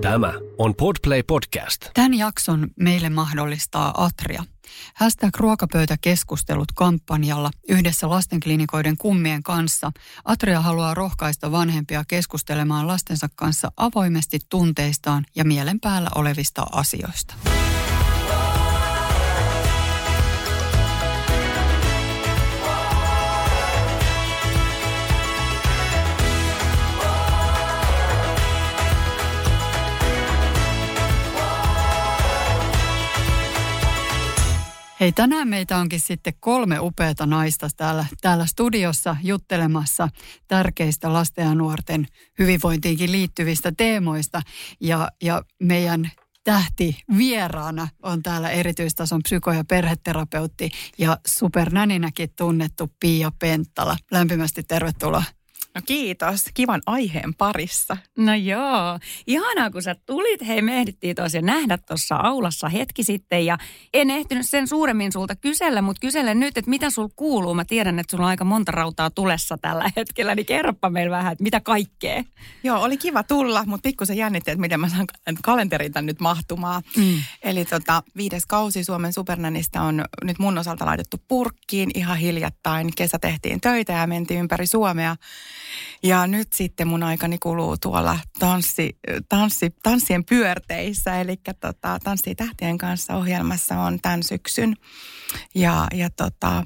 Tämä on Podplay Podcast. Tämän jakson meille mahdollistaa Atria. Hashtag ruokapöytäkeskustelut kampanjalla yhdessä lastenklinikoiden kummien kanssa. Atria haluaa rohkaista vanhempia keskustelemaan lastensa kanssa avoimesti tunteistaan ja mielen päällä olevista asioista. Hei, tänään meitä onkin sitten kolme upeata naista täällä, täällä studiossa juttelemassa tärkeistä lasten ja nuorten hyvinvointiinkin liittyvistä teemoista. Ja, ja meidän tähti vieraana on täällä erityistason psyko- ja perheterapeutti ja supernäninäkin tunnettu Pia Penttala. Lämpimästi tervetuloa. No kiitos. Kivan aiheen parissa. No joo. Ihanaa, kun sä tulit. Hei, me ehdittiin tosiaan nähdä tuossa aulassa hetki sitten ja en ehtinyt sen suuremmin sulta kysellä, mutta kyselen nyt, että mitä sul kuuluu. Mä tiedän, että sulla on aika monta rautaa tulessa tällä hetkellä, niin kerropa meille vähän, että mitä kaikkea. Joo, oli kiva tulla, mutta pikkusen jännitti, että miten mä saan kalenterin nyt mahtumaan. Mm. Eli tota, viides kausi Suomen Supernänistä on nyt mun osalta laitettu purkkiin ihan hiljattain. Kesä tehtiin töitä ja mentiin ympäri Suomea. Ja nyt sitten mun aikani kuluu tuolla tanssi, tanssi, tanssien pyörteissä, eli tota, Tanssii tähtien kanssa ohjelmassa on tämän syksyn. Ja, ja tota,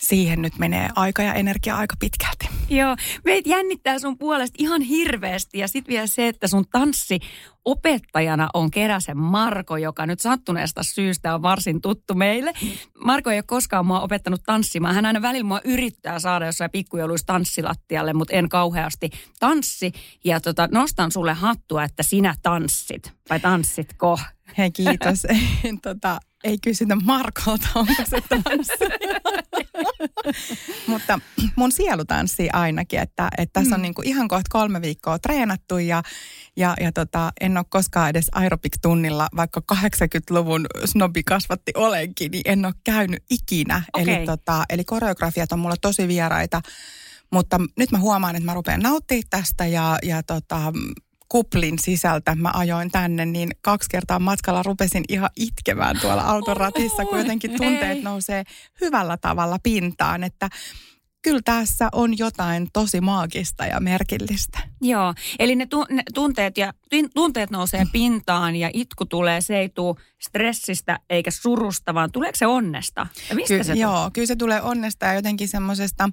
siihen nyt menee aika ja energia aika pitkälti. Joo, meitä jännittää sun puolesta ihan hirveästi ja sitten vielä se, että sun tanssi opettajana on Keräsen Marko, joka nyt sattuneesta syystä on varsin tuttu meille. Marko ei ole koskaan mua opettanut tanssimaan. Hän aina välillä mua yrittää saada jossain pikkujouluissa tanssilattialle, mutta en kauheasti tanssi. Ja tota, nostan sulle hattua, että sinä tanssit. Vai tanssitko? Hei kiitos. tota, ei kysytä Markolta, onko se tanssi. Mutta mun sielu tanssii ainakin, että, että tässä on mm. niinku ihan kohta kolme viikkoa treenattu ja, ja, ja tota, en ole koskaan edes aerobik-tunnilla, vaikka 80-luvun snobi kasvatti olenkin, niin en ole käynyt ikinä. Okay. Eli, tota, eli koreografiat on mulla tosi vieraita. Mutta nyt mä huomaan, että mä rupean nauttimaan tästä ja, ja tota, kuplin sisältä mä ajoin tänne, niin kaksi kertaa matkalla rupesin ihan itkemään tuolla autoratissa, kun jotenkin tunteet nousee hyvällä tavalla pintaan, että kyllä tässä on jotain tosi maagista ja merkillistä. Joo, eli ne, tu- ne tunteet, ja, tunteet nousee pintaan ja itku tulee, se ei tule stressistä eikä surusta, vaan tuleeko se onnesta? Ja mistä Ky- se joo, tulee? kyllä se tulee onnesta ja jotenkin semmoisesta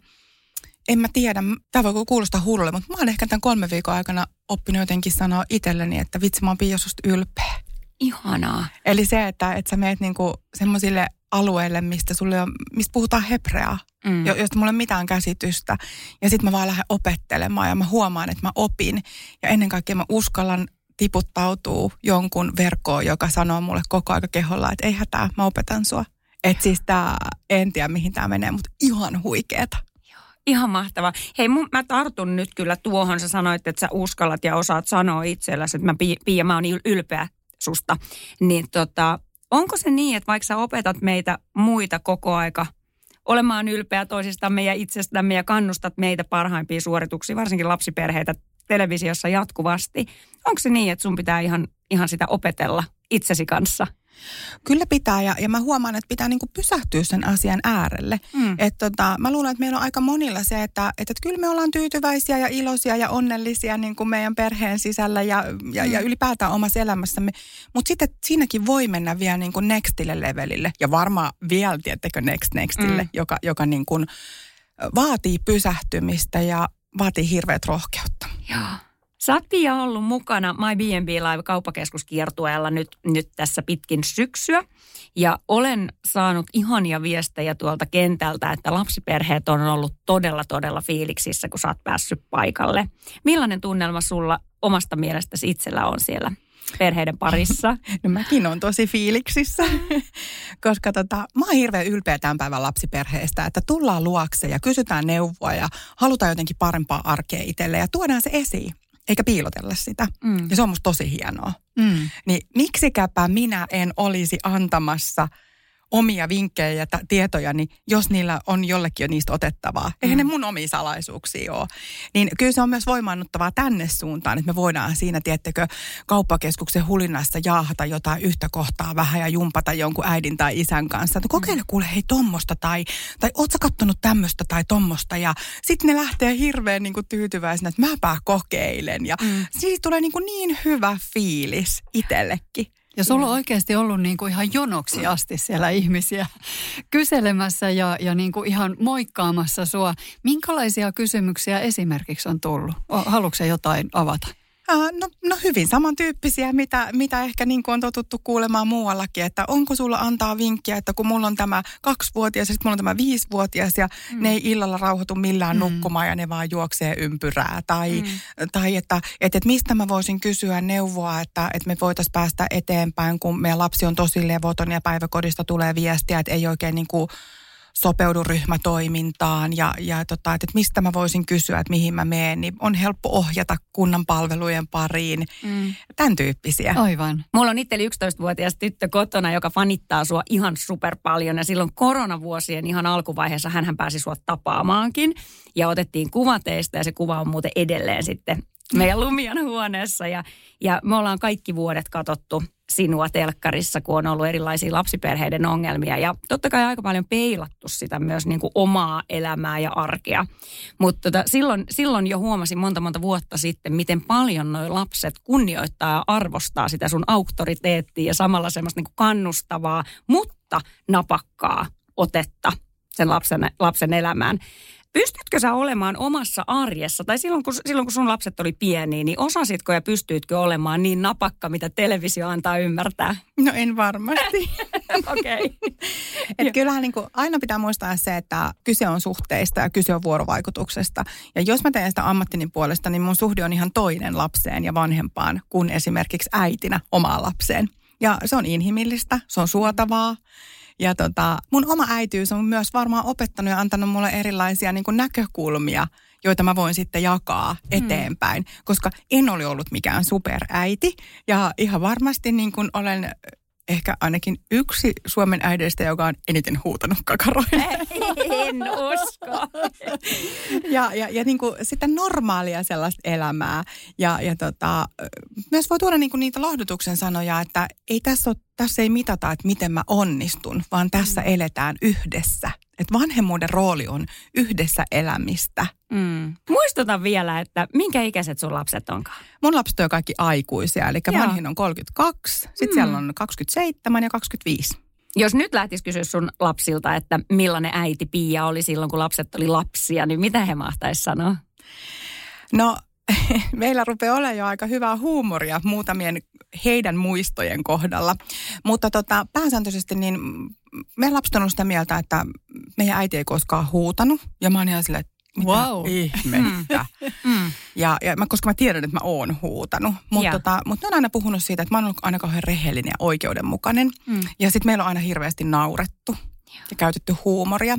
en mä tiedä, tämä voi kuulostaa hullulle, mutta mä oon ehkä tämän kolme viikon aikana oppinut jotenkin sanoa itselleni, että vitsi mä oon Pia susta ylpeä. Ihanaa. Eli se, että, että sä meet niinku semmoisille alueille, mistä, sulle on, mistä puhutaan hebreaa, mm. josta mulla ei ole mitään käsitystä. Ja sitten mä vaan lähden opettelemaan ja mä huomaan, että mä opin. Ja ennen kaikkea mä uskallan tiputtautuu jonkun verkkoon, joka sanoo mulle koko aika keholla, että ei hätää, mä opetan sua. Että siis tää, en tiedä mihin tämä menee, mutta ihan huikeeta. Ihan mahtava. Hei, mun, mä tartun nyt kyllä tuohon. Sä sanoit, että sä uskallat ja osaat sanoa itselläsi, että mä, Pia, mä oon ylpeä susta. Niin tota, onko se niin, että vaikka sä opetat meitä muita koko aika olemaan ylpeä toisistamme ja itsestämme ja kannustat meitä parhaimpiin suorituksiin, varsinkin lapsiperheitä televisiossa jatkuvasti. Onko se niin, että sun pitää ihan, ihan sitä opetella itsesi kanssa? Kyllä pitää ja, ja mä huomaan, että pitää niinku pysähtyä sen asian äärelle. Mm. Et tota, mä luulen, että meillä on aika monilla se, että, että, että kyllä me ollaan tyytyväisiä ja iloisia ja onnellisia niin kuin meidän perheen sisällä ja, ja, mm. ja ylipäätään omassa elämässämme. Mutta sitten siinäkin voi mennä vielä niin kuin nextille levelille ja varmaan vielä, tiettekö, next nextille, mm. joka, joka niin kuin vaatii pysähtymistä ja vaatii hirveät rohkeutta. Joo. Oot Pia ollut mukana My B&B Live kauppakeskuskiertueella nyt, nyt tässä pitkin syksyä. Ja olen saanut ihania viestejä tuolta kentältä, että lapsiperheet on ollut todella, todella fiiliksissä, kun sä oot päässyt paikalle. Millainen tunnelma sulla omasta mielestäsi itsellä on siellä perheiden parissa? No mäkin on tosi fiiliksissä, koska tota, mä oon hirveän ylpeä tämän päivän lapsiperheestä, että tullaan luokse ja kysytään neuvoa ja halutaan jotenkin parempaa arkea itselle ja tuodaan se esiin eikä piilotella sitä. Mm. Ja se on musta tosi hienoa. Mm. Niin miksikäpä minä en olisi antamassa omia vinkkejä ja t- tietoja, niin jos niillä on jollekin jo niistä otettavaa, eihän mm. ne mun omia salaisuuksia ole. Niin kyllä se on myös voimaannuttavaa tänne suuntaan, että me voidaan siinä, tiettekö, kauppakeskuksen hulinassa jaahata jotain yhtä kohtaa vähän ja jumpata jonkun äidin tai isän kanssa. Että kokeile mm. kuule hei tommosta tai, tai oot sä kattonut tämmöistä tai tommosta ja sitten ne lähtee hirveän niin kuin tyytyväisenä, että mäpä kokeilen ja mm. siitä tulee niin, kuin niin hyvä fiilis itsellekin. Ja sulla on oikeasti ollut niin kuin ihan jonoksi asti siellä ihmisiä kyselemässä ja, ja niin kuin ihan moikkaamassa sua. Minkälaisia kysymyksiä esimerkiksi on tullut? Haluatko jotain avata? No, no hyvin samantyyppisiä, mitä, mitä ehkä niin kuin on totuttu kuulemaan muuallakin, että onko sulla antaa vinkkiä, että kun mulla on tämä kaksivuotias ja sitten mulla on tämä viisivuotias ja mm. ne ei illalla rauhoitu millään mm. nukkumaan ja ne vaan juoksee ympyrää. Tai, mm. tai että, että, että mistä mä voisin kysyä neuvoa, että, että me voitaisiin päästä eteenpäin, kun meidän lapsi on tosi levoton ja päiväkodista tulee viestiä, että ei oikein niin kuin sopeudu ryhmätoimintaan ja, ja tota, että, mistä mä voisin kysyä, että mihin mä menen, niin on helppo ohjata kunnan palvelujen pariin. Mm. Tämän tyyppisiä. Aivan. Mulla on itsellä 11-vuotias tyttö kotona, joka fanittaa sua ihan super paljon ja silloin koronavuosien ihan alkuvaiheessa hän pääsi sua tapaamaankin ja otettiin kuva teistä ja se kuva on muuten edelleen sitten meidän Lumian huoneessa ja, ja me ollaan kaikki vuodet katsottu sinua telkkarissa, kun on ollut erilaisia lapsiperheiden ongelmia. Ja totta kai aika paljon peilattu sitä myös niin kuin omaa elämää ja arkea. Mutta tota, silloin, silloin jo huomasin monta monta vuotta sitten, miten paljon nuo lapset kunnioittaa ja arvostaa sitä sun auktoriteettia ja samalla semmoista niin kuin kannustavaa, mutta napakkaa otetta sen lapsen, lapsen elämään. Pystytkö sä olemaan omassa arjessa, tai silloin kun, silloin kun sun lapset oli pieniä, niin osasitko ja pystyitkö olemaan niin napakka, mitä televisio antaa ymmärtää? No en varmasti. Okei. okay. kyllähän niin kuin, aina pitää muistaa se, että kyse on suhteista ja kyse on vuorovaikutuksesta. Ja jos mä teen sitä ammattini puolesta, niin mun suhde on ihan toinen lapseen ja vanhempaan kuin esimerkiksi äitinä omaan lapseen. Ja se on inhimillistä, se on suotavaa ja tota, mun oma äitiys on myös varmaan opettanut ja antanut mulle erilaisia niin kuin näkökulmia, joita mä voin sitten jakaa mm. eteenpäin. Mm. Koska en ole ollut mikään superäiti ja ihan varmasti niin kuin olen ehkä ainakin yksi Suomen äideistä, joka on eniten huutanut kakaroille. En usko. ja ja, ja niin kuin sitä normaalia sellaista elämää. Ja, ja tota, myös voi tuoda niin kuin niitä lohdutuksen sanoja, että ei tässä, ole, tässä ei mitata, että miten mä onnistun, vaan tässä mm. eletään yhdessä. Että vanhemmuuden rooli on yhdessä elämistä. Mm. Muistutan vielä, että minkä ikäiset sun lapset onkaan? Mun lapset on kaikki aikuisia, eli Joo. vanhin on 32, sitten mm. siellä on 27 ja 25. Jos nyt lähtisi kysyä sun lapsilta, että millainen äiti Pia oli silloin, kun lapset oli lapsia, niin mitä he mahtaisi sanoa? No meillä rupeaa olemaan jo aika hyvää huumoria muutamien heidän muistojen kohdalla. Mutta tota, pääsääntöisesti niin meidän lapset on sitä mieltä, että meidän äiti ei koskaan huutanut. Ja mä oon ihan silleen, mitä wow. ihmettä. mm. ja, ja mä, koska mä tiedän, että mä oon huutanut. Mutta tota, mut ne on aina puhunut siitä, että mä oon ollut aina kauhean rehellinen ja oikeudenmukainen. Mm. Ja sitten meillä on aina hirveästi naurettu ja käytetty huumoria.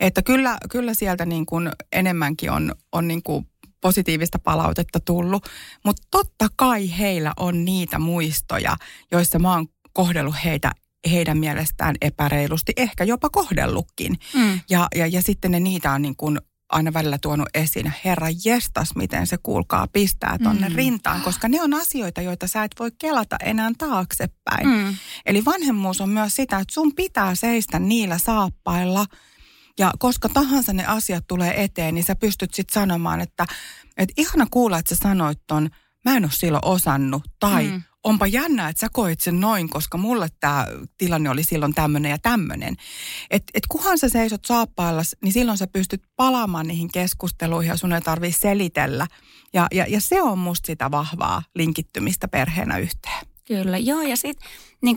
Että kyllä, kyllä sieltä niin kuin enemmänkin on, on niin kuin positiivista palautetta tullut. Mutta totta kai heillä on niitä muistoja, joissa mä oon kohdellut heitä heidän mielestään epäreilusti, ehkä jopa kohdellutkin. Mm. Ja, ja, ja sitten ne niitä on niin kuin aina välillä tuonut esiin, herra jestas, miten se kuulkaa pistää tonne mm. rintaan, koska ne on asioita, joita sä et voi kelata enää taaksepäin. Mm. Eli vanhemmuus on myös sitä, että sun pitää seistä niillä saappailla, ja koska tahansa ne asiat tulee eteen, niin sä pystyt sitten sanomaan, että, että ihana kuulla, että sä sanoit ton, mä en ole silloin osannut, tai mm onpa jännä, että sä koit sen noin, koska mulle tämä tilanne oli silloin tämmöinen ja tämmöinen. Että et kuhan sä seisot saappailla, niin silloin sä pystyt palaamaan niihin keskusteluihin ja sun ei tarvitse selitellä. Ja, ja, ja se on musta sitä vahvaa linkittymistä perheenä yhteen. Kyllä, joo ja sitten niin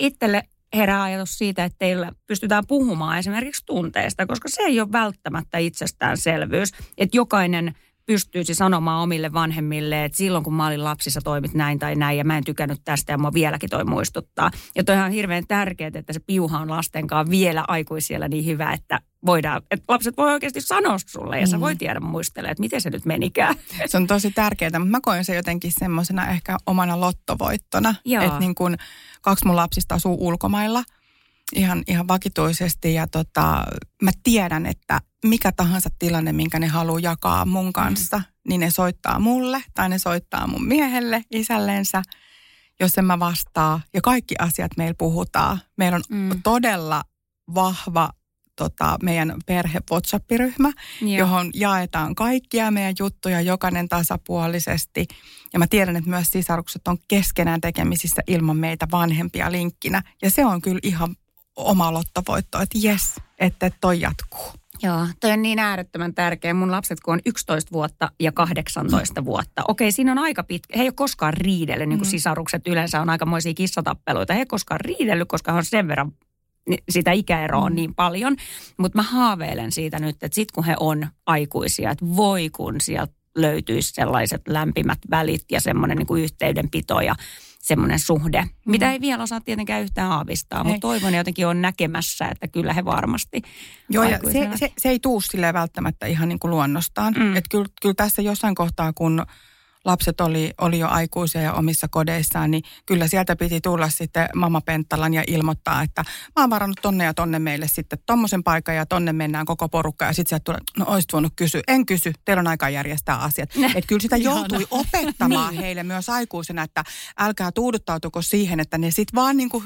itselle herää ajatus siitä, että teillä pystytään puhumaan esimerkiksi tunteista, koska se ei ole välttämättä itsestäänselvyys, että jokainen – pystyisi sanomaan omille vanhemmille, että silloin kun mä olin lapsissa toimit näin tai näin ja mä en tykännyt tästä ja mä vieläkin toi muistuttaa. Ja toi on hirveän tärkeää, että se piuha on lastenkaan vielä aikuisiellä niin hyvä, että voidaan, että lapset voi oikeasti sanoa sulle ja sä voi mm. tiedä muistella, että miten se nyt menikään. Se on tosi tärkeää, mutta mä koen se jotenkin semmoisena ehkä omana lottovoittona, että niin kun kaksi mun lapsista asuu ulkomailla – ihan, ihan vakituisesti ja tota, mä tiedän, että mikä tahansa tilanne, minkä ne haluaa jakaa mun kanssa, mm. niin ne soittaa mulle tai ne soittaa mun miehelle, isällensä, jos en mä vastaa. Ja kaikki asiat meillä puhutaan. Meillä on mm. todella vahva tota, meidän perhe WhatsApp-ryhmä, Joo. johon jaetaan kaikkia meidän juttuja, jokainen tasapuolisesti. Ja mä tiedän, että myös sisarukset on keskenään tekemisissä ilman meitä vanhempia linkkinä. Ja se on kyllä ihan oma lottovoitto, että jes, että toi jatkuu. Joo, toi on niin äärettömän tärkeä. Mun lapset, kun on 11 vuotta ja 18 mm. vuotta. Okei, siinä on aika pitkä. He ei ole koskaan riidellyt, niin kuin mm. sisarukset yleensä on aikamoisia kissatappeluita. He ei koskaan riidellyt, koska he on sen verran sitä ikäeroa on mm. niin paljon. Mutta mä haaveilen siitä nyt, että sitten kun he on aikuisia, että voi kun sieltä löytyisi sellaiset lämpimät välit ja semmoinen niin kuin yhteydenpito ja semmoinen suhde, mm. mitä ei vielä osaa tietenkään yhtään aavistaa, mutta toivon jotenkin on näkemässä, että kyllä he varmasti Joo, ja se, se, se ei tuu sille välttämättä ihan niin kuin luonnostaan. Mm. Että kyllä, kyllä tässä jossain kohtaa, kun lapset oli, oli jo aikuisia ja omissa kodeissaan, niin kyllä sieltä piti tulla sitten Mama Penttalan ja ilmoittaa, että mä oon varannut tonne ja tonne meille sitten tommosen paikan ja tonne mennään koko porukka ja sitten sieltä tulee, no oisit voinut kysyä. En kysy, teillä on aika järjestää asiat. Että kyllä sitä joutui opettamaan niin. heille myös aikuisena, että älkää tuuduttautuko siihen, että ne sitten vaan niin kuin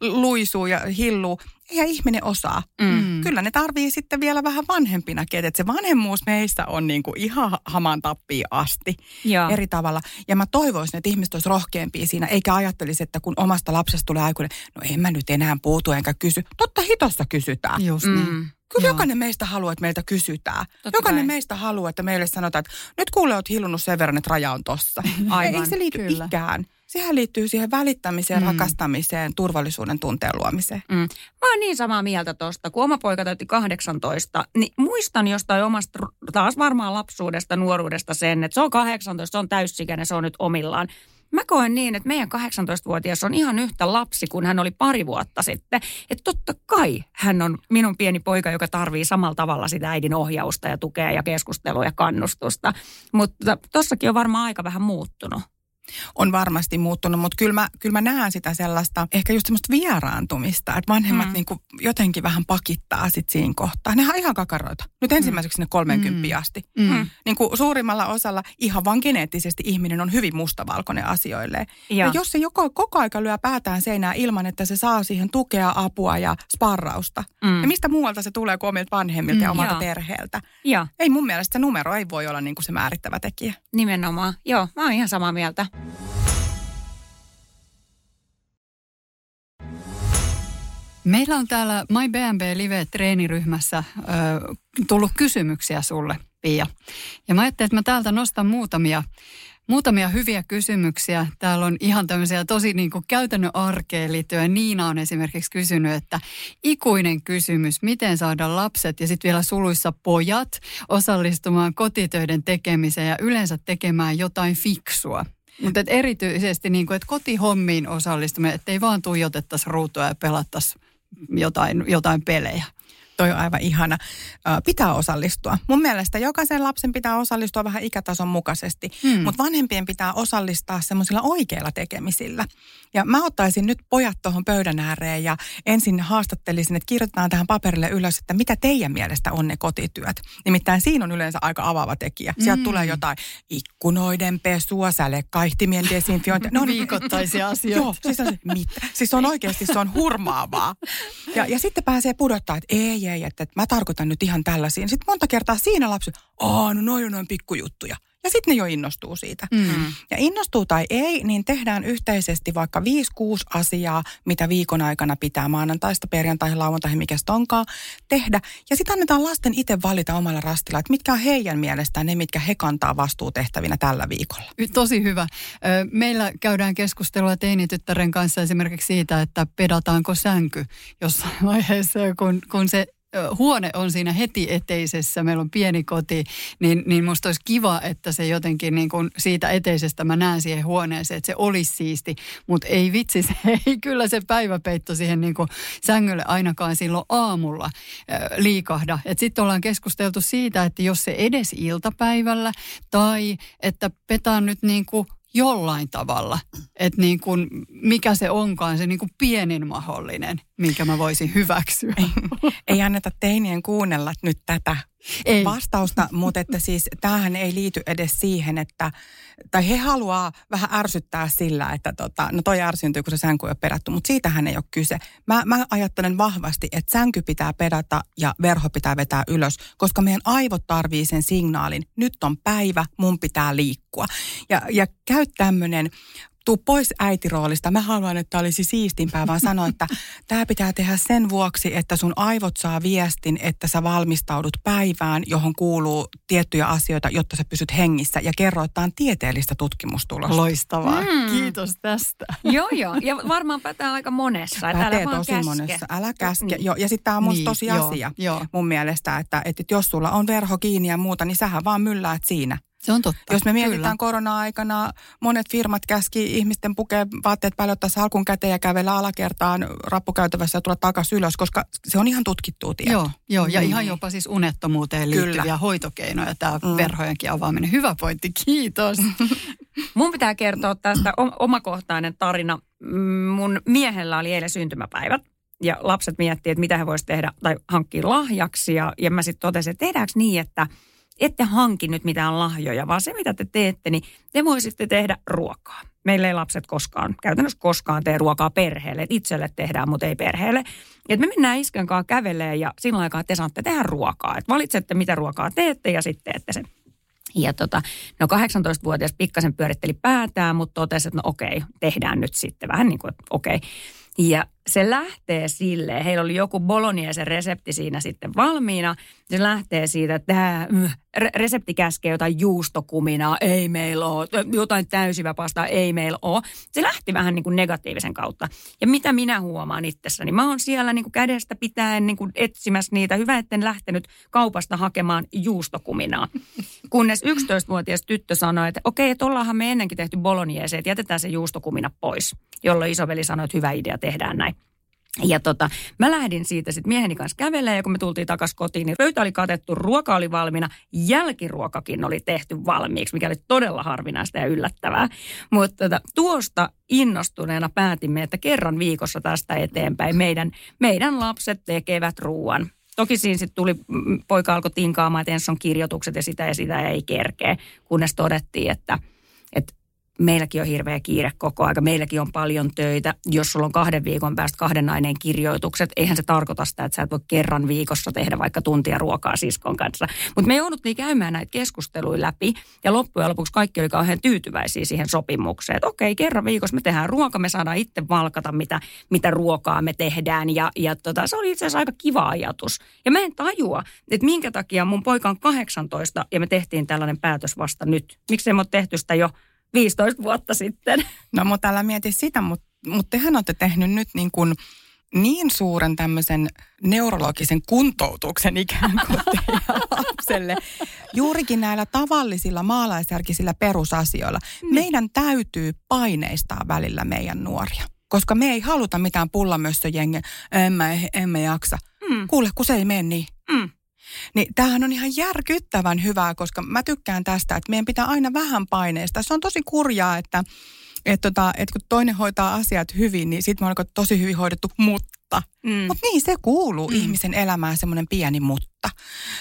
luisuu ja hilluu ja ihminen osaa. Mm. Kyllä ne tarvii sitten vielä vähän vanhempinakin, että se vanhemmuus meissä on niin kuin ihan haman tappiin asti Joo. eri tavalla. Ja mä toivoisin, että ihmiset olisi rohkeampia siinä, eikä ajattelisi, että kun omasta lapsesta tulee aikuinen, no en mä nyt enää puutu enkä kysy. Totta hitossa kysytään. Just niin. Mm. Kyllä Joo. jokainen meistä haluaa, että meiltä kysytään. Totta jokainen kai. meistä haluaa, että meille sanotaan, että nyt kuule, oot hilunnut sen verran, että raja on tossa. Aivan. Ei se liity Kyllä. ikään. Sehän liittyy siihen välittämiseen, mm. rakastamiseen, turvallisuuden tunteen luomiseen. Mm. Mä oon niin samaa mieltä tosta. Kun oma poika täytti 18, niin muistan jostain omasta, taas varmaan lapsuudesta, nuoruudesta sen, että se on 18, se on täysikäinen, se on nyt omillaan. Mä koen niin, että meidän 18-vuotias on ihan yhtä lapsi kuin hän oli pari vuotta sitten. Että totta kai hän on minun pieni poika, joka tarvii samalla tavalla sitä äidin ohjausta ja tukea ja keskustelua ja kannustusta. Mutta tossakin on varmaan aika vähän muuttunut on varmasti muuttunut, mutta kyllä mä, kyllä mä näen sitä sellaista, ehkä just semmoista vieraantumista, että vanhemmat mm. niin kuin jotenkin vähän pakittaa sit siinä kohtaa. Ne on ihan kakaroita. Nyt mm. ensimmäiseksi sinne 30 mm. asti. Mm. Niin kuin suurimmalla osalla ihan vaan geneettisesti ihminen on hyvin mustavalkoinen asioille. Ja, ja jos se joko, koko aika lyö päätään seinään ilman, että se saa siihen tukea, apua ja sparrausta. Mm. Ja mistä muualta se tulee kuin omilta vanhemmilta mm. ja omalta ja. perheeltä. Ja. Ei mun mielestä se numero ei voi olla niin kuin se määrittävä tekijä. Nimenomaan. Joo, mä oon ihan samaa mieltä. Meillä on täällä My BNB Live-treeniryhmässä ö, tullut kysymyksiä sulle, Pia. Ja mä ajattelin, että mä täältä nostan muutamia, muutamia hyviä kysymyksiä. Täällä on ihan tämmöisiä tosi niin kuin käytännön arkeen liittyen. Niina on esimerkiksi kysynyt, että ikuinen kysymys, miten saada lapset ja sitten vielä suluissa pojat osallistumaan kotitöiden tekemiseen ja yleensä tekemään jotain fiksua. Mutta erityisesti niin kuin, että kotihommiin osallistuminen, ettei vaan tuijotettaisi ruutua ja pelattaisi jotain, jotain pelejä toi on aivan ihana. Pitää osallistua. Mun mielestä jokaisen lapsen pitää osallistua vähän ikätason mukaisesti, hmm. mutta vanhempien pitää osallistaa semmoisilla oikeilla tekemisillä. Ja mä ottaisin nyt pojat tuohon pöydän ääreen ja ensin haastattelisin, että kirjoitetaan tähän paperille ylös, että mitä teidän mielestä on ne kotityöt. Nimittäin siinä on yleensä aika avaava tekijä. Sieltä hmm. tulee jotain ikkunoiden pesua, sälekaihtimien desinfiointia. No, Viikoittaisia asioita. Joo, siis on, mitä? Siis on oikeasti, se on hurmaavaa. Ja, ja sitten pääsee pudottaa, että ei, ei, että, että mä tarkoitan nyt ihan tällaisia. Sitten monta kertaa siinä lapsi, aa, no noin on noin pikkujuttuja. Ja sitten ne jo innostuu siitä. Mm. Ja innostuu tai ei, niin tehdään yhteisesti vaikka 5-6 asiaa, mitä viikon aikana pitää maanantaista, perjantaihin, lauantaihin, mikä onkaan, tehdä. Ja sitten annetaan lasten itse valita omalla rastilla, että mitkä on heidän mielestään ne, mitkä he kantaa vastuutehtävinä tällä viikolla. Tosi hyvä. Meillä käydään keskustelua teinityttären kanssa esimerkiksi siitä, että pedataanko sänky jossain vaiheessa, kun, kun se huone on siinä heti eteisessä, meillä on pieni koti, niin, niin musta olisi kiva, että se jotenkin niin kuin siitä eteisestä mä näen siihen huoneeseen, että se olisi siisti, mutta ei vitsi, se ei kyllä se päiväpeitto siihen niin kuin sängylle ainakaan silloin aamulla liikahda. Sitten ollaan keskusteltu siitä, että jos se edes iltapäivällä tai että petaan nyt niin kuin jollain tavalla. Että niin kuin, mikä se onkaan se niin kuin pienin mahdollinen, minkä mä voisin hyväksyä. Ei, ei anneta teinien kuunnella nyt tätä ei. vastausta, mutta että siis tämähän ei liity edes siihen, että, tai he haluaa vähän ärsyttää sillä, että tota, no toi ärsyntyy, kun se sänky on pedattu, mutta siitähän ei ole kyse. Mä, mä ajattelen vahvasti, että sänky pitää pedata ja verho pitää vetää ylös, koska meidän aivot tarvii sen signaalin. Nyt on päivä, mun pitää liikkua. Ja, ja käy tämmöinen tuu pois äitiroolista. Mä haluan, että olisi siistimpää, vaan sanoa, että tämä pitää tehdä sen vuoksi, että sun aivot saa viestin, että sä valmistaudut päivään, johon kuuluu tiettyjä asioita, jotta sä pysyt hengissä ja kerro, että on tieteellistä tutkimustulosta. Loistavaa. Mm. Kiitos tästä. joo, joo. Ja varmaan pätee aika monessa. Pätee tosi käske. monessa. Älä käske. Mm. Joo. Ja sitten tämä on musta niin, tosi joo, asia joo. mun mielestä, että, että jos sulla on verho kiinni ja muuta, niin sähän vaan mylläät siinä. Se on totta. Jos me mietitään Kyllä. korona-aikana, monet firmat käski ihmisten pukea vaatteet päälle, ottaa salkun käteen ja kävellä alakertaan rappukäytävässä ja tulla takaisin ylös, koska se on ihan tutkittu tieto. Joo, joo ja mm. ihan jopa siis unettomuuteen liittyviä Kyllä. hoitokeinoja, tämä mm. verhojenkin avaaminen. Hyvä pointti, kiitos. Mun pitää kertoa tästä omakohtainen tarina. Mm, mun miehellä oli eilen syntymäpäivä ja lapset miettii, että mitä he voisivat tehdä tai hankkia lahjaksi. Ja, ja mä sitten totesin, että tehdäänkö niin, että – ette hanki nyt mitään lahjoja, vaan se mitä te teette, niin te voisitte tehdä ruokaa. Meillä ei lapset koskaan, käytännössä koskaan tee ruokaa perheelle. Itselle tehdään, mutta ei perheelle. Et me mennään iskän kanssa kävelee ja silloin aikaa te saatte tehdä ruokaa. Et valitsette, mitä ruokaa teette ja sitten teette sen. Ja tota, no 18-vuotias pikkasen pyöritteli päätään, mutta totesi, että no okei, tehdään nyt sitten vähän niin kuin, että okei. Ja se lähtee silleen, heillä oli joku bolognese resepti siinä sitten valmiina. Se lähtee siitä, että tämä mm, resepti käskee jotain juustokuminaa, ei meillä ole, jotain täysivä pastaa, ei meillä ole. Se lähti vähän niin kuin negatiivisen kautta. Ja mitä minä huomaan itsessäni, mä oon siellä niin kuin kädestä pitäen niin kuin etsimässä niitä. Hyvä, etten lähtenyt kaupasta hakemaan juustokuminaa. Kunnes 11-vuotias tyttö sanoi, että okei, että ollaanhan me ennenkin tehty bolognese, että jätetään se juustokumina pois. Jolloin isoveli sanoi, että hyvä idea, tehdään näin. Ja tota, mä lähdin siitä sitten mieheni kanssa kävelemään ja kun me tultiin takaisin kotiin, niin pöytä oli katettu, ruoka oli valmiina, jälkiruokakin oli tehty valmiiksi, mikä oli todella harvinaista ja yllättävää. Mutta tota, tuosta innostuneena päätimme, että kerran viikossa tästä eteenpäin meidän, meidän lapset tekevät ruoan. Toki siinä sitten tuli, poika alkoi tinkaamaan, että ensin on kirjoitukset ja sitä ja sitä ja ei kerkeä, kunnes todettiin, että meilläkin on hirveä kiire koko aika, meilläkin on paljon töitä. Jos sulla on kahden viikon päästä kahden aineen kirjoitukset, eihän se tarkoita sitä, että sä et voi kerran viikossa tehdä vaikka tuntia ruokaa siskon kanssa. Mutta me jouduttiin käymään näitä keskusteluja läpi ja loppujen lopuksi kaikki oli kauhean tyytyväisiä siihen sopimukseen. Että okei, kerran viikossa me tehdään ruoka, me saadaan itse valkata, mitä, mitä ruokaa me tehdään ja, ja tota, se oli itse asiassa aika kiva ajatus. Ja mä en tajua, että minkä takia mun poika on 18 ja me tehtiin tällainen päätös vasta nyt. Miksi me ole tehty sitä jo 15 vuotta sitten. No mutta älä mieti sitä, mutta, mutta tehän olette tehnyt nyt niin kuin niin suuren tämmöisen neurologisen kuntoutuksen ikään kuin lapselle. Juurikin näillä tavallisilla maalaisjärkisillä perusasioilla. Niin. Meidän täytyy paineistaa välillä meidän nuoria. Koska me ei haluta mitään pullamössöjengiä, emme, emme jaksa. Mm. Kuule, kun se ei mene niin. Mm. Niin tämähän on ihan järkyttävän hyvää, koska mä tykkään tästä, että meidän pitää aina vähän paineesta. Se on tosi kurjaa, että, että, tota, että kun toinen hoitaa asiat hyvin, niin sitten me on tosi hyvin hoidettu, mutta mutta. Mm. Mutta niin se kuuluu mm. ihmisen elämään semmoinen pieni mutta.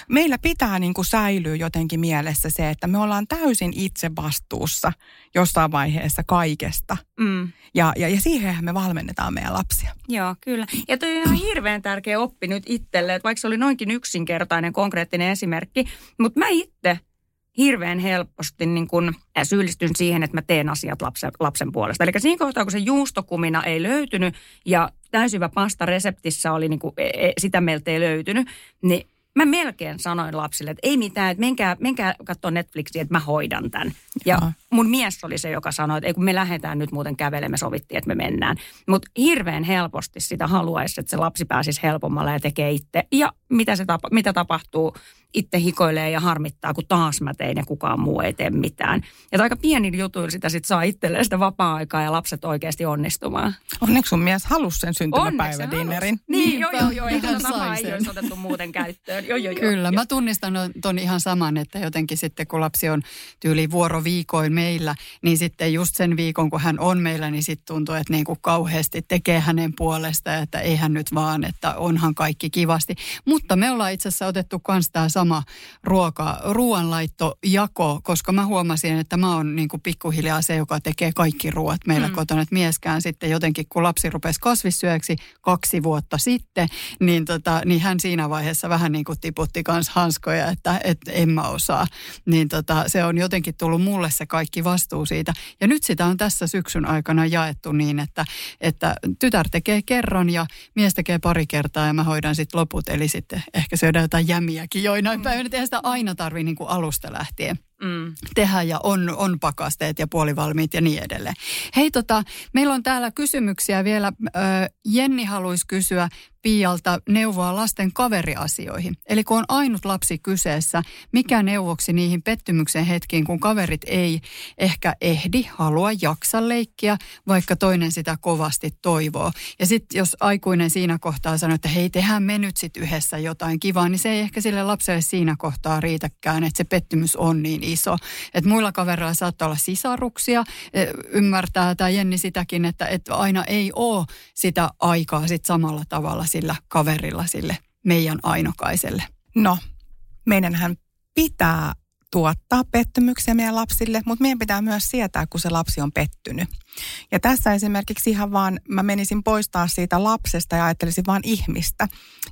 Meillä pitää niin kuin säilyä jotenkin mielessä se, että me ollaan täysin itse vastuussa jossain vaiheessa kaikesta. Mm. Ja, ja, ja siihenhän me valmennetaan meidän lapsia. Joo, kyllä. Ja toi on ihan hirveän tärkeä oppi nyt itselle, että vaikka se oli noinkin yksinkertainen konkreettinen esimerkki, mutta mä itse – hirveän helposti niin kun syyllistyn siihen, että mä teen asiat lapsen, lapsen puolesta. Eli siinä kohtaa, kun se juustokumina ei löytynyt ja täysyvä pasta reseptissä oli, niin kuin, e, e, sitä meiltä ei löytynyt, niin mä melkein sanoin lapsille, että ei mitään, että menkää, menkää katsoa Netflixiä, että mä hoidan tämän. Ja. Mun mies oli se, joka sanoi, että ei kun me lähdetään nyt muuten kävelemään, me sovittiin, että me mennään. Mutta hirveän helposti sitä haluaisi, että se lapsi pääsisi helpommalla ja tekee itse. Ja mitä, se tapa, mitä tapahtuu? Itse hikoilee ja harmittaa, kun taas mä tein ja kukaan muu ei tee mitään. Ja aika pieni jutuilla sitä sit saa itselleen sitä vapaa-aikaa ja lapset oikeasti onnistumaan. Onneksi sun mies halusi sen syntymäpäivädinnerin. Niin, joo, joo, joo. Tätä samaa ei olisi otettu muuten käyttöön. Joo, joo, joo, Kyllä, joo. mä tunnistan ton ihan saman, että jotenkin sitten kun lapsi on tyyli vuoroviikoin meillä, niin sitten just sen viikon, kun hän on meillä, niin sitten tuntuu, että niin kuin kauheasti tekee hänen puolesta, että eihän nyt vaan, että onhan kaikki kivasti. Mutta me ollaan itse asiassa otettu myös tämä sama ruoka, ruoanlaittojako, koska mä huomasin, että mä oon niin kuin pikkuhiljaa se, joka tekee kaikki ruoat meillä mm. kotona. Että mieskään sitten jotenkin, kun lapsi rupesi kasvissyöksi kaksi vuotta sitten, niin, tota, niin hän siinä vaiheessa vähän niin kuin tiputti kans hanskoja, että, että en mä osaa. Niin tota, se on jotenkin tullut mulle se kaikki vastuu siitä. Ja nyt sitä on tässä syksyn aikana jaettu niin, että, että tytär tekee kerran ja mies tekee pari kertaa ja mä hoidan sitten loput. Eli sitten ehkä syödään jotain jämiäkin joinain mm. päivinä. Eihän sitä aina tarvitse niin alusta lähtien mm. tehdä ja on, on pakasteet ja puolivalmiit ja niin edelleen. Hei tota, meillä on täällä kysymyksiä vielä. Jenni haluaisi kysyä, Pialta neuvoa lasten kaveriasioihin. Eli kun on ainut lapsi kyseessä, mikä neuvoksi niihin pettymyksen hetkiin, kun kaverit ei ehkä ehdi, halua, jaksa leikkiä, vaikka toinen sitä kovasti toivoo. Ja sitten jos aikuinen siinä kohtaa sanoo, että hei, tehdään me nyt sitten yhdessä jotain kivaa, niin se ei ehkä sille lapselle siinä kohtaa riitäkään, että se pettymys on niin iso. Että muilla kavereilla saattaa olla sisaruksia, e, ymmärtää tämä Jenni sitäkin, että, että aina ei ole sitä aikaa sitten samalla tavalla sillä kaverilla, sille meidän ainokaiselle? No, meidänhän pitää tuottaa pettymyksiä meidän lapsille, mutta meidän pitää myös sietää, kun se lapsi on pettynyt. Ja tässä esimerkiksi ihan vaan mä menisin poistaa siitä lapsesta ja ajattelisin vaan ihmistä.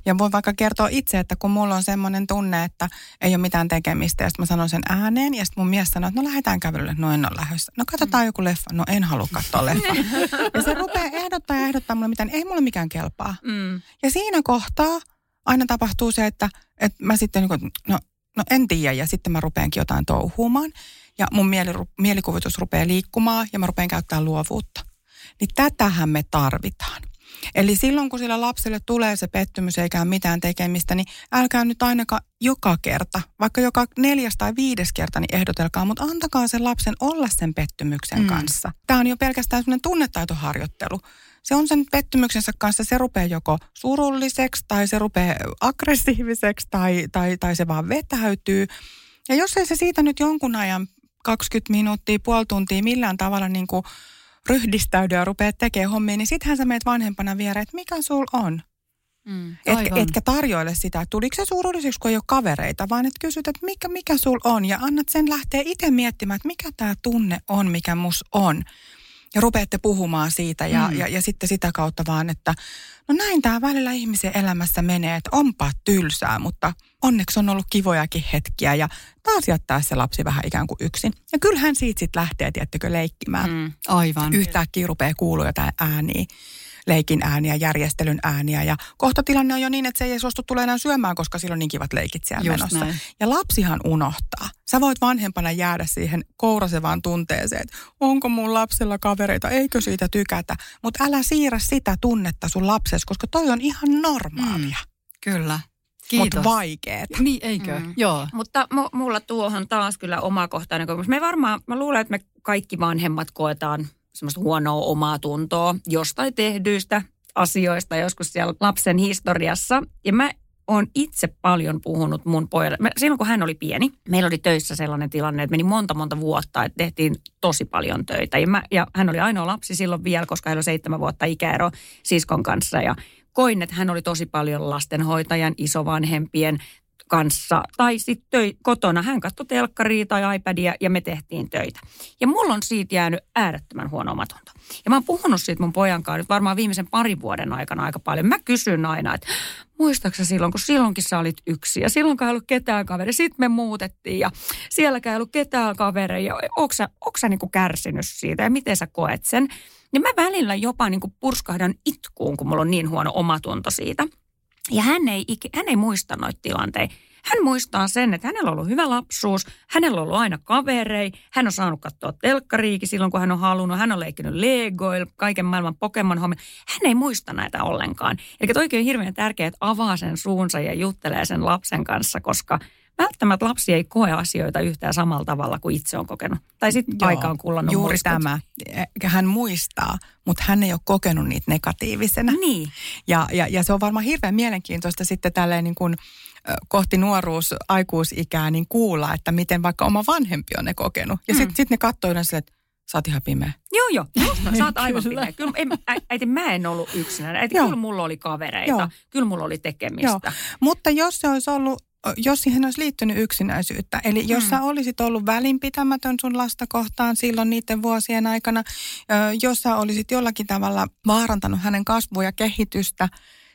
Ja voin vaikka kertoa itse, että kun mulla on semmoinen tunne, että ei ole mitään tekemistä, ja sitten mä sanon sen ääneen, ja sitten mun mies sanoo, että no lähdetään kävelylle, no en ole lähdössä. No katsotaan joku leffa, no en halua katsoa leffa. ja se rupeaa ehdottaa ja ehdottaa mulle mitään, ei mulle mikään kelpaa. Mm. Ja siinä kohtaa aina tapahtuu se, että, että mä sitten, niin no no en tiedä, ja sitten mä rupeankin jotain touhuumaan. Ja mun mieli, mielikuvitus rupeaa liikkumaan ja mä rupean käyttämään luovuutta. Niin tätähän me tarvitaan. Eli silloin, kun sillä lapselle tulee se pettymys eikä mitään tekemistä, niin älkää nyt ainakaan joka kerta, vaikka joka neljäs tai viides kerta, niin ehdotelkaa, mutta antakaa sen lapsen olla sen pettymyksen mm. kanssa. Tämä on jo pelkästään sellainen tunnetaitoharjoittelu se on sen pettymyksensä kanssa, se rupeaa joko surulliseksi tai se rupeaa aggressiiviseksi tai, tai, tai se vaan vetäytyy. Ja jos ei se siitä nyt jonkun ajan 20 minuuttia, puoli tuntia millään tavalla niin kuin ryhdistäydy ja rupeaa tekemään hommia, niin sittenhän sä meet vanhempana viereen, että mikä sul on. Mm, Et, etkä tarjoile sitä, että tuliko se surulliseksi, kun ei ole kavereita, vaan että kysyt, että mikä, mikä sul on ja annat sen lähteä itse miettimään, että mikä tämä tunne on, mikä mus on ja rupeatte puhumaan siitä ja, mm. ja, ja sitten sitä kautta vaan, että no näin tämä välillä ihmisen elämässä menee, että onpa tylsää, mutta onneksi on ollut kivojakin hetkiä ja taas jättää se lapsi vähän ikään kuin yksin. Ja kyllähän siitä sitten lähtee, tiettykö, leikkimään. Mm, aivan. Yhtäkkiä rupeaa kuulua jotain ääniä leikin ääniä, järjestelyn ääniä. Ja kohta tilanne on jo niin, että se ei suostu tulee enää syömään, koska silloin on niin kivat leikit siellä Just menossa. Näin. Ja lapsihan unohtaa. Sä voit vanhempana jäädä siihen kourasevaan tunteeseen, että onko mun lapsella kavereita, eikö siitä tykätä. Mutta älä siirrä sitä tunnetta sun lapsessa, koska toi on ihan normaalia. Mm, kyllä. Mutta vaikeet. Niin, eikö? Mm. Joo. Mutta m- mulla tuohon taas kyllä omakohtainen kokemus. Me varmaan, mä luulen, että me kaikki vanhemmat koetaan semmoista huonoa omaa tuntoa jostain tehdyistä asioista joskus siellä lapsen historiassa. Ja mä oon itse paljon puhunut mun pojalle. Silloin kun hän oli pieni, meillä oli töissä sellainen tilanne, että meni monta monta vuotta, että tehtiin tosi paljon töitä. Ja, mä, ja hän oli ainoa lapsi silloin vielä, koska hän oli seitsemän vuotta ikäero siskon kanssa. Ja koin, että hän oli tosi paljon lastenhoitajan, isovanhempien, kanssa tai sitten kotona. Hän katsoi telkkaria tai iPadia ja me tehtiin töitä. Ja mulla on siitä jäänyt äärettömän huono omatunto. Ja mä oon puhunut siitä mun pojan kanssa nyt varmaan viimeisen parin vuoden aikana aika paljon. Mä kysyn aina, että muistaaksä silloin, kun silloinkin sä olit yksi ja silloin ei ollut ketään kaveri. Sitten me muutettiin ja sielläkään ei ollut ketään kavereja. Onko sä, onko sä niinku kärsinyt siitä ja miten sä koet sen? Ja mä välillä jopa niinku purskahdan itkuun, kun mulla on niin huono omatunto siitä – ja hän ei, hän ei muista noita tilanteita. Hän muistaa sen, että hänellä on ollut hyvä lapsuus, hänellä on ollut aina kaverei, hän on saanut katsoa telkkariikin silloin, kun hän on halunnut, hän on leikkinyt Legoil, kaiken maailman Pokemon hommia. Hän ei muista näitä ollenkaan. Eli toikin on hirveän tärkeää, että avaa sen suunsa ja juttelee sen lapsen kanssa, koska – välttämättä lapsi ei koe asioita yhtään samalla tavalla kuin itse on kokenut. Tai sitten aika on kullannut Juuri muistot. tämä. Hän muistaa, mutta hän ei ole kokenut niitä negatiivisena. Niin. Ja, ja, ja se on varmaan hirveän mielenkiintoista sitten tälleen niin kuin kohti nuoruus, aikuisikää, niin kuulla, että miten vaikka oma vanhempi on ne kokenut. Ja sitten mm. sit ne katsoo yleensä, että sä oot ihan pimeä. Joo, joo. Sä oot aivan pimeä. Kyllä, en, äiti, mä en ollut yksinään. Äiti, joo. kyllä mulla oli kavereita. Joo. Kyllä mulla oli tekemistä. Joo. Mutta jos se olisi ollut jos siihen olisi liittynyt yksinäisyyttä. Eli jos mm. sä olisit ollut välinpitämätön sun lasta kohtaan silloin niiden vuosien aikana, jos sä olisit jollakin tavalla vaarantanut hänen kasvua ja kehitystä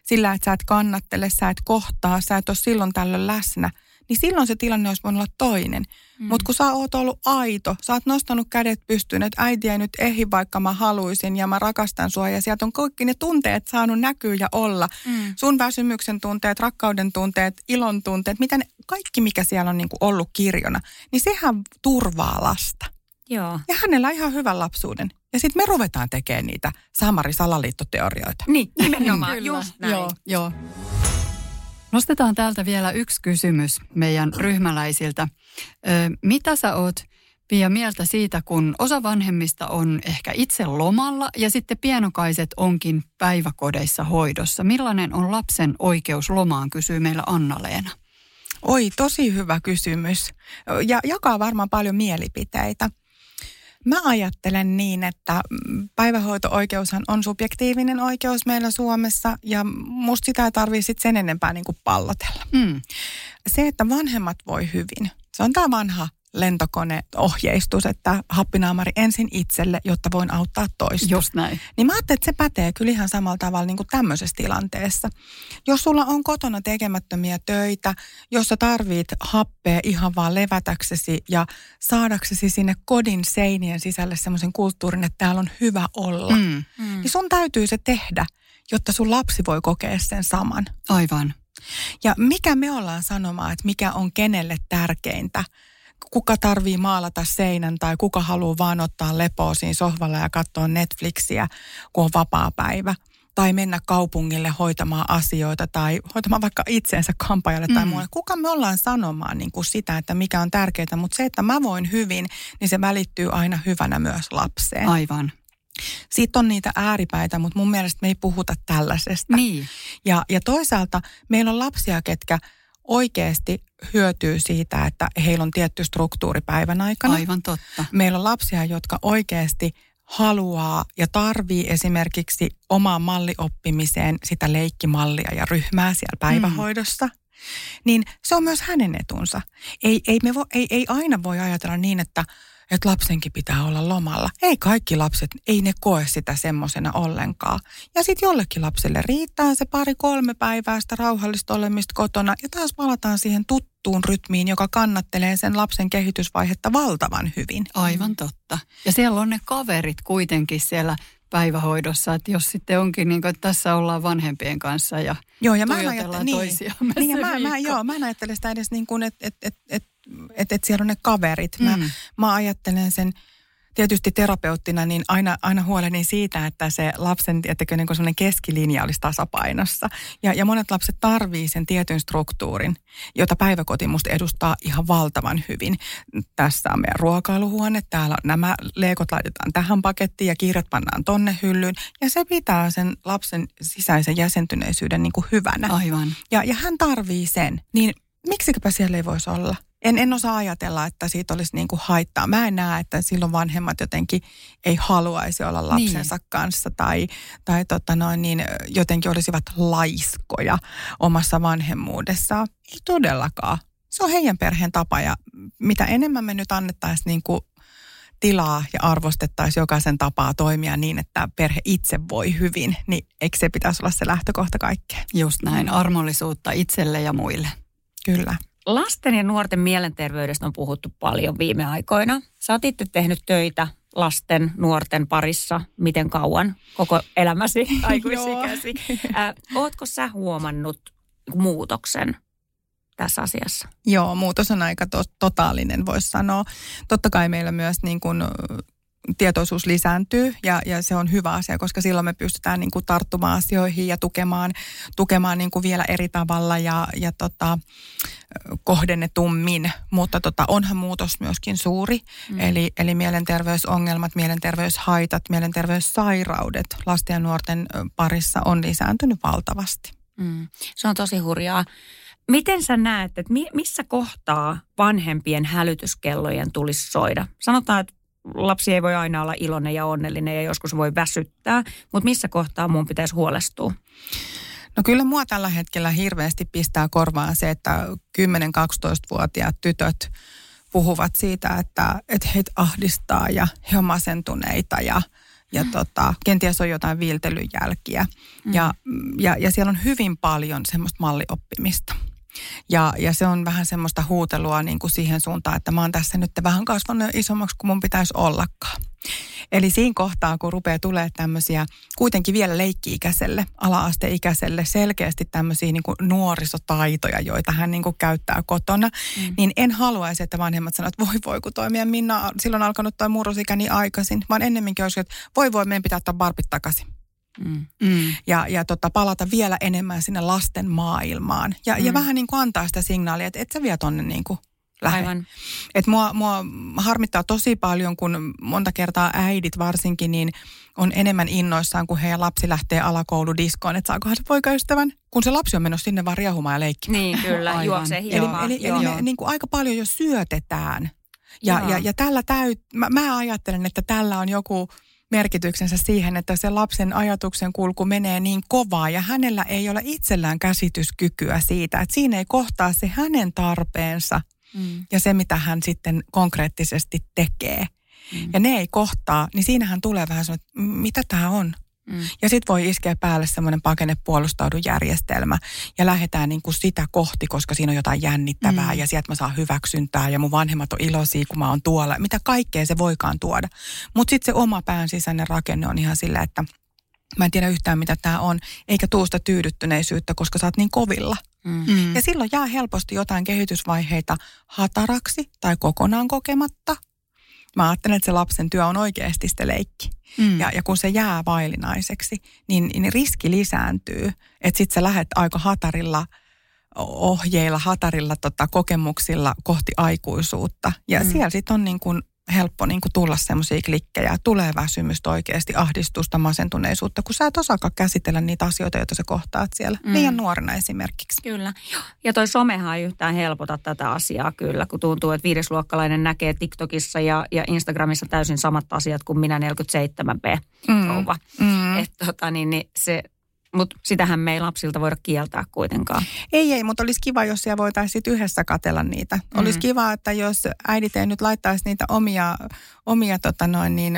sillä, että sä et kannattele, sä et kohtaa, sä et ole silloin tällöin läsnä – niin silloin se tilanne olisi voinut olla toinen. Mm. Mutta kun sä oot ollut aito, sä oot nostanut kädet pystyyn, että äiti ei nyt ehi vaikka mä haluaisin ja mä rakastan sua ja sieltä on kaikki ne tunteet saanut näkyä ja olla. Mm. Sun väsymyksen tunteet, rakkauden tunteet, ilon tunteet, mitä ne, kaikki mikä siellä on niinku ollut kirjona, niin sehän turvaa lasta. Joo. Ja hänellä on ihan hyvän lapsuuden. Ja sitten me ruvetaan tekemään niitä Samari-salaliittoteorioita. Niin, nimenomaan. Just näin. Joo, joo. Nostetaan täältä vielä yksi kysymys meidän ryhmäläisiltä. Mitä sä oot Pia mieltä siitä, kun osa vanhemmista on ehkä itse lomalla ja sitten pienokaiset onkin päiväkodeissa hoidossa. Millainen on lapsen oikeus lomaan, kysyy meillä Anna-Leena. Oi, tosi hyvä kysymys. Ja jakaa varmaan paljon mielipiteitä. Mä ajattelen niin, että päivähoito-oikeushan on subjektiivinen oikeus meillä Suomessa ja musta sitä ei tarvitse sen enempää niin kuin pallotella. Mm. Se, että vanhemmat voi hyvin, se on tämä vanha lentokoneohjeistus, että happinaamari ensin itselle, jotta voin auttaa toista. Just näin. Niin mä ajattelin, että se pätee kyllä ihan samalla tavalla niin kuin tämmöisessä tilanteessa. Jos sulla on kotona tekemättömiä töitä, jos sä tarvit happea ihan vaan levätäksesi ja saadaksesi sinne kodin seinien sisälle semmoisen kulttuurin, että täällä on hyvä olla, mm. Mm. niin sun täytyy se tehdä, jotta sun lapsi voi kokea sen saman. Aivan. Ja mikä me ollaan sanomaan, että mikä on kenelle tärkeintä – kuka tarvii maalata seinän tai kuka haluaa vaan ottaa lepoa siinä sohvalla ja katsoa Netflixiä, kun on vapaa päivä. Tai mennä kaupungille hoitamaan asioita tai hoitamaan vaikka itseensä kampajalle tai mm. muualle. Kuka me ollaan sanomaan niin kuin sitä, että mikä on tärkeää, mutta se, että mä voin hyvin, niin se välittyy aina hyvänä myös lapseen. Aivan. Sitten on niitä ääripäitä, mutta mun mielestä me ei puhuta tällaisesta. Niin. Ja, ja toisaalta meillä on lapsia, ketkä oikeasti hyötyy siitä, että heillä on tietty struktuuri päivän aikana. Aivan totta. Meillä on lapsia, jotka oikeasti haluaa ja tarvii esimerkiksi omaan mallioppimiseen sitä leikkimallia ja ryhmää siellä päivähoidossa. Mm. Niin se on myös hänen etunsa. Ei, ei, me vo, ei, ei aina voi ajatella niin, että että lapsenkin pitää olla lomalla. Ei kaikki lapset, ei ne koe sitä semmoisena ollenkaan. Ja sitten jollekin lapselle riittää se pari-kolme päivää sitä rauhallista olemista kotona ja taas palataan siihen tuttuun rytmiin, joka kannattelee sen lapsen kehitysvaihetta valtavan hyvin. Aivan totta. Ja siellä on ne kaverit kuitenkin siellä päivähoidossa, että jos sitten onkin niin kuin, että tässä ollaan vanhempien kanssa ja Joo, ja mä en ajattele, niin, niin, ja mä, mä, joo, mä en ajattele sitä edes niin kuin, että, että, että, että että, että siellä on ne kaverit. Mä, mm. mä ajattelen sen tietysti terapeuttina, niin aina, aina huolehdin siitä, että se lapsen tiettäkö, niin kuin keskilinja olisi tasapainossa. Ja, ja monet lapset tarvii sen tietyn struktuurin, jota päiväkoti musta edustaa ihan valtavan hyvin. Tässä on meidän ruokailuhuone, täällä nämä leekot laitetaan tähän pakettiin ja kirjat pannaan tonne hyllyyn. Ja se pitää sen lapsen sisäisen jäsentyneisyyden niin kuin hyvänä. Aivan. Ja, ja hän tarvii sen. Niin miksikäpä siellä ei voisi olla? En, en osaa ajatella, että siitä olisi niin kuin haittaa. Mä en näe, että silloin vanhemmat jotenkin ei haluaisi olla lapsensa niin. kanssa tai, tai tota noin, niin jotenkin olisivat laiskoja omassa vanhemmuudessaan. Ei todellakaan. Se on heidän perheen tapa ja mitä enemmän me nyt annettaisiin niin kuin tilaa ja arvostettaisiin jokaisen tapaa toimia niin, että perhe itse voi hyvin, niin eikö se pitäisi olla se lähtökohta kaikkeen? Just näin, armollisuutta itselle ja muille. Kyllä. Lasten ja nuorten mielenterveydestä on puhuttu paljon viime aikoina. Sä oot itse tehnyt töitä lasten, nuorten parissa miten kauan koko elämäsi aikuisikäsi. ootko sä huomannut muutoksen tässä asiassa? Joo, muutos on aika to- totaalinen, voisi sanoa. Totta kai meillä myös niin kuin tietoisuus lisääntyy ja, ja se on hyvä asia, koska silloin me pystytään niin kuin tarttumaan asioihin ja tukemaan, tukemaan niin kuin vielä eri tavalla ja, ja tota, kohdennetummin. Mutta tota, onhan muutos myöskin suuri, mm. eli, eli mielenterveysongelmat, mielenterveyshaitat, mielenterveyssairaudet lasten ja nuorten parissa on lisääntynyt valtavasti. Mm. Se on tosi hurjaa. Miten sä näet, että missä kohtaa vanhempien hälytyskellojen tulisi soida? Sanotaan, että lapsi ei voi aina olla iloinen ja onnellinen ja joskus voi väsyttää, mutta missä kohtaa mun pitäisi huolestua? No kyllä mua tällä hetkellä hirveästi pistää korvaan se, että 10-12-vuotiaat tytöt puhuvat siitä, että, että heitä ahdistaa ja he on masentuneita ja, ja mm. tota, kenties on jotain viiltelyjälkiä. Mm. Ja, ja, ja siellä on hyvin paljon semmoista mallioppimista. Ja, ja se on vähän semmoista huutelua niin kuin siihen suuntaan, että mä oon tässä nyt vähän kasvanut isommaksi kuin mun pitäisi ollakaan. Eli siinä kohtaa, kun rupeaa tulee tämmöisiä kuitenkin vielä leikki-ikäiselle, ala-asteikäiselle selkeästi tämmöisiä niin kuin nuorisotaitoja, joita hän niin kuin käyttää kotona, mm. niin en haluaisi, että vanhemmat sanovat, että voi voi, kun toimia Minna silloin alkanut toi murrosikä niin aikaisin, vaan ennemminkin olisi, että voi voi, meidän pitää ottaa barbit takaisin. Mm. Mm. Ja, ja tota, palata vielä enemmän sinne lasten maailmaan. Ja, mm. ja vähän niin kuin antaa sitä signaalia, että et sä vie tonne niin kuin lähde. Aivan. Et mua, mua harmittaa tosi paljon, kun monta kertaa äidit varsinkin niin on enemmän innoissaan, kun heidän lapsi lähtee alakouludiskoon, että saakohan se poikaystävän, kun se lapsi on menossa sinne vaan riehumaan ja leikkimään. Niin, kyllä, juoksee Eli, eli, eli me niin kuin aika paljon jo syötetään. Ja, ja, ja tällä täyt, mä, mä ajattelen, että tällä on joku merkityksensä siihen, että se lapsen ajatuksen kulku menee niin kovaa ja hänellä ei ole itsellään käsityskykyä siitä, että siinä ei kohtaa se hänen tarpeensa mm. ja se, mitä hän sitten konkreettisesti tekee. Mm. Ja ne ei kohtaa, niin siinähän tulee vähän sellainen, että mitä tämä on? Mm. Ja sitten voi iskeä päälle semmoinen pakenepuolustaudujärjestelmä ja lähdetään niin kuin sitä kohti, koska siinä on jotain jännittävää mm. ja sieltä mä saan hyväksyntää ja mun vanhemmat on iloisia, kun mä oon tuolla. Mitä kaikkea se voikaan tuoda. Mutta sitten se oma pään sisäinen rakenne on ihan sillä, että mä en tiedä yhtään mitä tämä on, eikä tuosta tyydyttyneisyyttä, koska sä oot niin kovilla. Mm. mm. Ja silloin jää helposti jotain kehitysvaiheita hataraksi tai kokonaan kokematta. Mä ajattelen, että se lapsen työ on oikeasti se leikki. Mm. Ja, ja kun se jää vaillinaiseksi, niin, niin riski lisääntyy. Että sit sä lähdet aika hatarilla ohjeilla, hatarilla tota, kokemuksilla kohti aikuisuutta. Ja mm. siellä sitten on niin kun helppo niin kuin tulla semmoisia klikkejä. Tulee väsymystä oikeasti, ahdistusta, masentuneisuutta, kun sä et osaakaan käsitellä niitä asioita, joita sä kohtaat siellä. Mm. Liian nuorena esimerkiksi. Kyllä. Ja toi somehan ei yhtään helpota tätä asiaa kyllä, kun tuntuu, että viidesluokkalainen näkee TikTokissa ja, ja Instagramissa täysin samat asiat kuin minä 47B mm. rouva. Mm. Että tota, niin, niin se, mutta sitähän me ei lapsilta voida kieltää kuitenkaan. Ei, ei, mutta olisi kiva, jos siellä voitaisiin yhdessä katella niitä. Mm. Olisi kiva, että jos äidit ei nyt laittaisi niitä omia, omia tota noin, niin,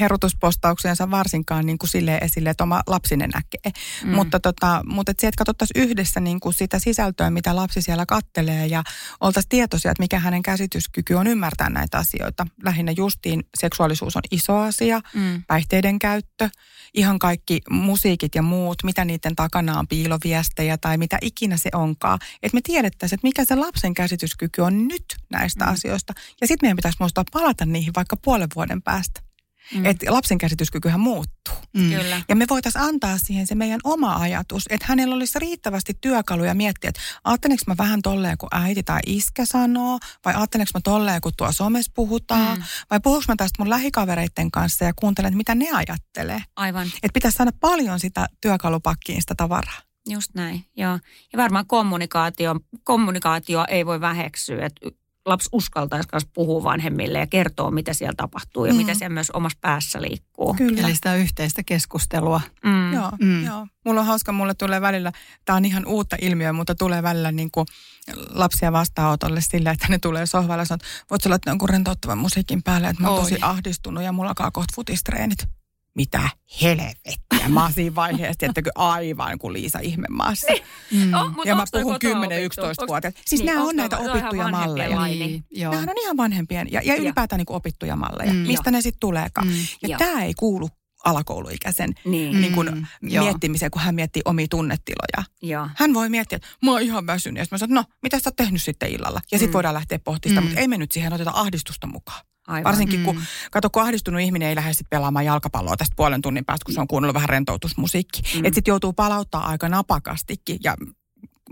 herutuspostauksiansa varsinkaan niin kuin silleen esille, että oma lapsine näkee. Mm. Mutta, tota, mutta että sieltä katsottaisiin yhdessä niin kuin sitä sisältöä, mitä lapsi siellä kattelee ja oltaisiin tietoisia, että mikä hänen käsityskyky on ymmärtää näitä asioita. Lähinnä justiin seksuaalisuus on iso asia, mm. päihteiden käyttö, ihan kaikki musiikit ja muut, mitä niiden takana on piiloviestejä tai mitä ikinä se onkaan. Että me tiedettäisiin, että mikä se lapsen käsityskyky on nyt näistä mm. asioista. Ja sitten meidän pitäisi muistaa palata niihin vaikka puolen vuoden päästä. Mm. Että lapsen käsityskykyhän muuttuu. Mm. Kyllä. Ja me voitaisiin antaa siihen se meidän oma ajatus, että hänellä olisi riittävästi työkaluja miettiä, että ajattelenko mä vähän tolleen, kun äiti tai iskä sanoo, vai ajattelenko mä tolleen, kun tuo somessa puhutaan, mm. vai puhuuko mä tästä mun lähikavereiden kanssa ja kuuntelen, että mitä ne ajattelee. Aivan. Että pitäisi saada paljon sitä työkalupakkiin sitä tavaraa. Just näin, joo. Ja varmaan kommunikaatio, kommunikaatio ei voi väheksyä. Että lapsi uskaltaisi myös puhua vanhemmille ja kertoa, mitä siellä tapahtuu ja mm. mitä siellä myös omassa päässä liikkuu. Kyllä. Eli sitä yhteistä keskustelua. Mm. Joo, mm. joo. Mulla on hauska, mulle tulee välillä, tämä on ihan uutta ilmiöä, mutta tulee välillä niin kuin lapsia vastaanotolle sillä, että ne tulee sohvalle ja sanoo, että voit sä laittaa jonkun rentouttavan musiikin päälle, että mä oon tosi ahdistunut ja mulla alkaa kohta futistreenit mitä helvettiä. Mä oon siinä vaiheessa, tiettäkö aivan kuin Liisa ihmemaassa. Niin. Mm. Oh, ja mä puhun 10-11 vuotta. Siis niin, nämä on näitä opittuja malleja. Niin, Nämä on ihan vanhempien ja, ja ylipäätään niin kuin opittuja malleja. Mm, mistä jo. ne sitten tuleekaan. Mm, ja tämä ei kuulu alakouluikäisen niin. Niin kuin mm, miettimiseen, kun hän miettii omia tunnetiloja. Ja. Hän voi miettiä, että mä oon ihan väsynyt. Ja mä sanon, no, mitä sä oot tehnyt sitten illalla? Ja sitten mm. voidaan lähteä pohtimaan mm. mutta ei me nyt siihen oteta ahdistusta mukaan. Aivan. Varsinkin kun, mm. kato, kun ahdistunut ihminen ei lähde sitten pelaamaan jalkapalloa tästä puolen tunnin päästä, kun se on kuunnellut vähän rentoutusmusiikki. Mm. Että sitten joutuu palauttaa aika napakastikin ja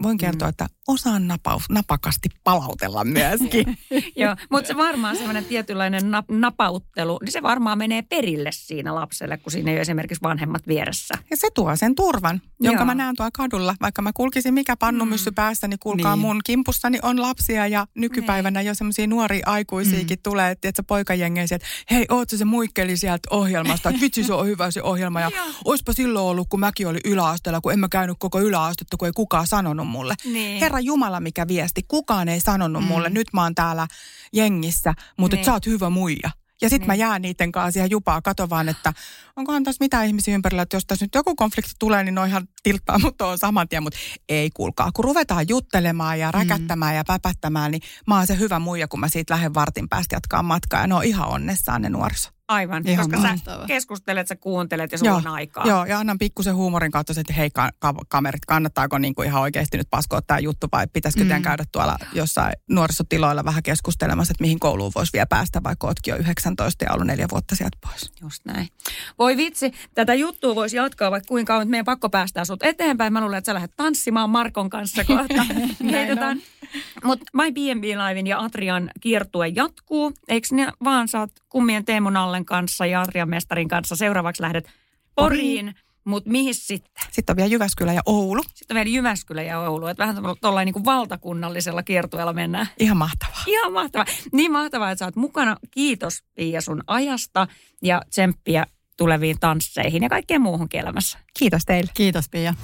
voin kertoa, että osaan napaus, napakasti palautella myöskin. Joo, mutta se varmaan semmoinen tietynlainen nap, napauttelu, niin se varmaan menee perille siinä lapselle, kun siinä ei ole esimerkiksi vanhemmat vieressä. Ja se tuo sen turvan, jonka Joo. mä näen tuolla kadulla. Vaikka mä kulkisin mikä pannumyssy päässä, niin kuulkaa Niin. mun kimpussani on lapsia ja nykypäivänä jo semmoisia nuoria aikuisiakin tulee, että se poikajengeiset, että hei, oot se muikkeli sieltä ohjelmasta, että vitsi se on hyvä se ohjelma ja oispa silloin ollut, kun mäkin olin yläasteella, kun en mä käynyt koko yläastetta, kun ei kukaan sanonut mulle. Niin. Herra Jumala, mikä viesti, kukaan ei sanonut mm. mulle, nyt mä oon täällä jengissä, mutta Niin. sä oot hyvä muija. Ja sitten Niin. mä jään niiden kanssa siihen jupaa, kato vaan, että onkohan tässä mitään ihmisiä ympärillä, että jos tässä nyt joku konflikti tulee, niin ne ihan tilttaa, mutta on saman tien, mutta ei kuulkaa. Kun ruvetaan juttelemaan ja räkättämään mm. ja päpättämään, niin mä oon se hyvä muija, kun mä siitä lähden vartin päästä jatkaa matkaa. Ja ne on ihan onnessaan ne nuoriso. Aivan, Ihan koska sä mahtavaa. keskustelet, sä kuuntelet ja sulla on aikaa. Joo, ja annan pikkusen huumorin kautta että hei ka- ka- kamerit, kannattaako niinku ihan oikeasti nyt paskoa tämä juttu vai pitäisikö mm. teidän käydä tuolla jossain nuorisotiloilla vähän keskustelemassa, että mihin kouluun voisi vielä päästä, vaikka ootkin jo 19 ja ollut neljä vuotta sieltä pois. Just näin. Voi vitsi, tätä juttua voisi jatkaa vaikka kuinka kauan, mutta meidän pakko päästää sut eteenpäin. Mä luulen, että sä lähdet tanssimaan Markon kanssa kohta. Heitetään. Mutta My B&B Livein ja Atrian kiertue jatkuu. Eikö ne vaan sä oot kummien Teemun Allen kanssa ja Atrian mestarin kanssa seuraavaksi lähdet Poriin. Mutta mihin sitten? Sitten on vielä Jyväskylä ja Oulu. Sitten on vielä Jyväskylä ja Oulu. Että vähän tuolla niin kuin valtakunnallisella kiertueella mennään. Ihan mahtavaa. Ihan mahtavaa. Niin mahtavaa, että sä oot mukana. Kiitos Pia sun ajasta ja tsemppiä tuleviin tansseihin ja kaikkeen muuhunkin elämässä. Kiitos teille. Kiitos Pia.